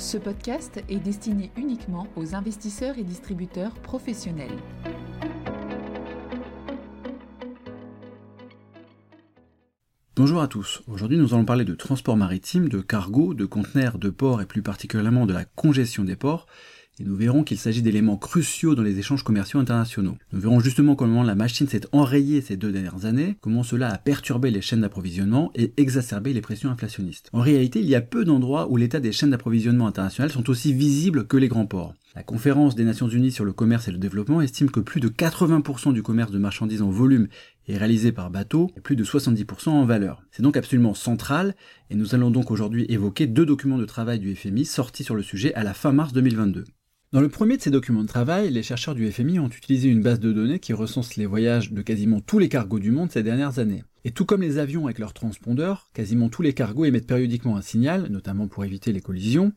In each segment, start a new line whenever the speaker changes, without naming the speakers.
Ce podcast est destiné uniquement aux investisseurs et distributeurs professionnels.
Bonjour à tous, aujourd'hui nous allons parler de transport maritime, de cargo, de conteneurs, de ports et plus particulièrement de la congestion des ports et nous verrons qu'il s'agit d'éléments cruciaux dans les échanges commerciaux internationaux. Nous verrons justement comment la machine s'est enrayée ces deux dernières années, comment cela a perturbé les chaînes d'approvisionnement et exacerbé les pressions inflationnistes. En réalité, il y a peu d'endroits où l'état des chaînes d'approvisionnement internationales sont aussi visibles que les grands ports. La conférence des Nations Unies sur le commerce et le développement estime que plus de 80% du commerce de marchandises en volume est réalisé par bateau et plus de 70% en valeur. C'est donc absolument central et nous allons donc aujourd'hui évoquer deux documents de travail du FMI sortis sur le sujet à la fin mars 2022. Dans le premier de ces documents de travail, les chercheurs du FMI ont utilisé une base de données qui recense les voyages de quasiment tous les cargos du monde ces dernières années. Et tout comme les avions avec leurs transpondeurs, quasiment tous les cargos émettent périodiquement un signal, notamment pour éviter les collisions,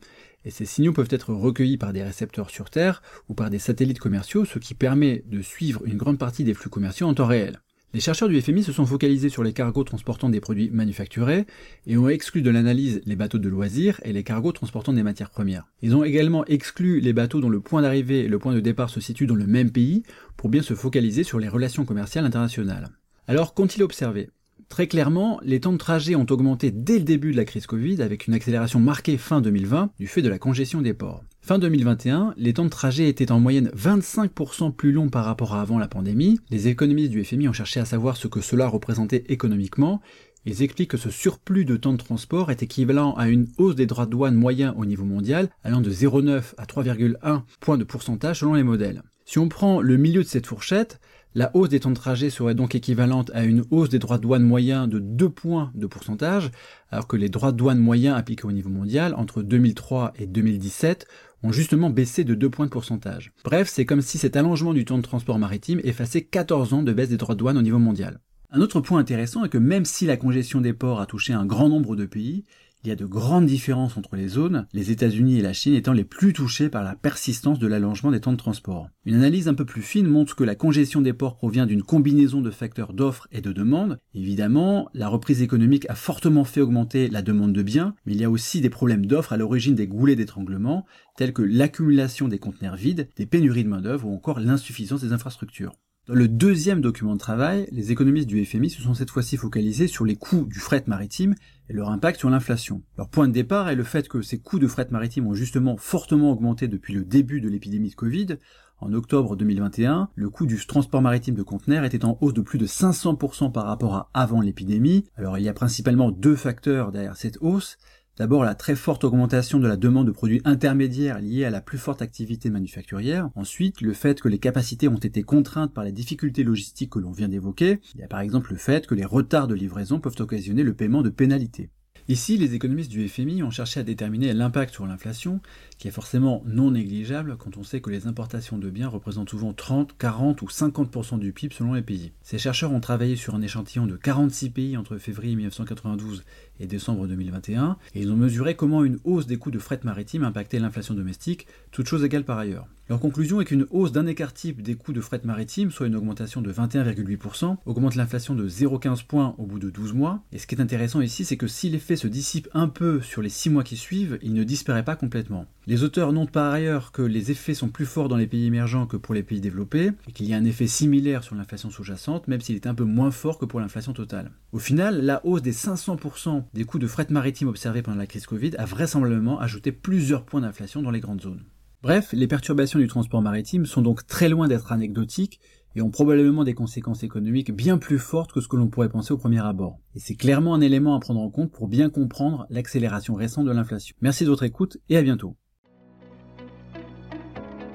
et ces signaux peuvent être recueillis par des récepteurs sur Terre ou par des satellites commerciaux, ce qui permet de suivre une grande partie des flux commerciaux en temps réel. Les chercheurs du FMI se sont focalisés sur les cargos transportant des produits manufacturés et ont exclu de l'analyse les bateaux de loisirs et les cargos transportant des matières premières. Ils ont également exclu les bateaux dont le point d'arrivée et le point de départ se situent dans le même pays pour bien se focaliser sur les relations commerciales internationales. Alors qu'ont-ils observé? Très clairement, les temps de trajet ont augmenté dès le début de la crise Covid avec une accélération marquée fin 2020 du fait de la congestion des ports. Fin 2021, les temps de trajet étaient en moyenne 25% plus longs par rapport à avant la pandémie. Les économistes du FMI ont cherché à savoir ce que cela représentait économiquement. Ils expliquent que ce surplus de temps de transport est équivalent à une hausse des droits de douane moyens au niveau mondial, allant de 0,9 à 3,1 points de pourcentage selon les modèles. Si on prend le milieu de cette fourchette, la hausse des temps de trajet serait donc équivalente à une hausse des droits de douane moyens de 2 points de pourcentage, alors que les droits de douane moyens appliqués au niveau mondial entre 2003 et 2017 ont justement baissé de 2 points de pourcentage. Bref, c'est comme si cet allongement du temps de transport maritime effaçait 14 ans de baisse des droits de douane au niveau mondial. Un autre point intéressant est que même si la congestion des ports a touché un grand nombre de pays, il y a de grandes différences entre les zones, les États-Unis et la Chine étant les plus touchés par la persistance de l'allongement des temps de transport. Une analyse un peu plus fine montre que la congestion des ports provient d'une combinaison de facteurs d'offres et de demande. Évidemment, la reprise économique a fortement fait augmenter la demande de biens, mais il y a aussi des problèmes d'offres à l'origine des goulets d'étranglement, tels que l'accumulation des conteneurs vides, des pénuries de main-d'œuvre ou encore l'insuffisance des infrastructures. Dans le deuxième document de travail, les économistes du FMI se sont cette fois-ci focalisés sur les coûts du fret maritime et leur impact sur l'inflation. Leur point de départ est le fait que ces coûts de fret maritime ont justement fortement augmenté depuis le début de l'épidémie de Covid. En octobre 2021, le coût du transport maritime de conteneurs était en hausse de plus de 500% par rapport à avant l'épidémie. Alors il y a principalement deux facteurs derrière cette hausse. D'abord la très forte augmentation de la demande de produits intermédiaires liée à la plus forte activité manufacturière. Ensuite, le fait que les capacités ont été contraintes par les difficultés logistiques que l'on vient d'évoquer. Il y a par exemple le fait que les retards de livraison peuvent occasionner le paiement de pénalités. Ici, les économistes du FMI ont cherché à déterminer l'impact sur l'inflation, qui est forcément non négligeable quand on sait que les importations de biens représentent souvent 30, 40 ou 50% du PIB selon les pays. Ces chercheurs ont travaillé sur un échantillon de 46 pays entre février 1992 et décembre 2021, et ils ont mesuré comment une hausse des coûts de fret maritime impactait l'inflation domestique, toutes choses égales par ailleurs. Leur conclusion est qu'une hausse d'un écart type des coûts de fret maritime, soit une augmentation de 21,8%, augmente l'inflation de 0,15 points au bout de 12 mois. Et ce qui est intéressant ici, c'est que si l'effet se dissipe un peu sur les 6 mois qui suivent, il ne disparaît pas complètement. Les auteurs notent par ailleurs que les effets sont plus forts dans les pays émergents que pour les pays développés, et qu'il y a un effet similaire sur l'inflation sous-jacente, même s'il est un peu moins fort que pour l'inflation totale. Au final, la hausse des 500% des coûts de fret maritime observés pendant la crise Covid a vraisemblablement ajouté plusieurs points d'inflation dans les grandes zones. Bref, les perturbations du transport maritime sont donc très loin d'être anecdotiques et ont probablement des conséquences économiques bien plus fortes que ce que l'on pourrait penser au premier abord. Et c'est clairement un élément à prendre en compte pour bien comprendre l'accélération récente de l'inflation. Merci de votre écoute et à bientôt.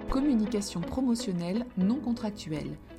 Communication promotionnelle non contractuelle.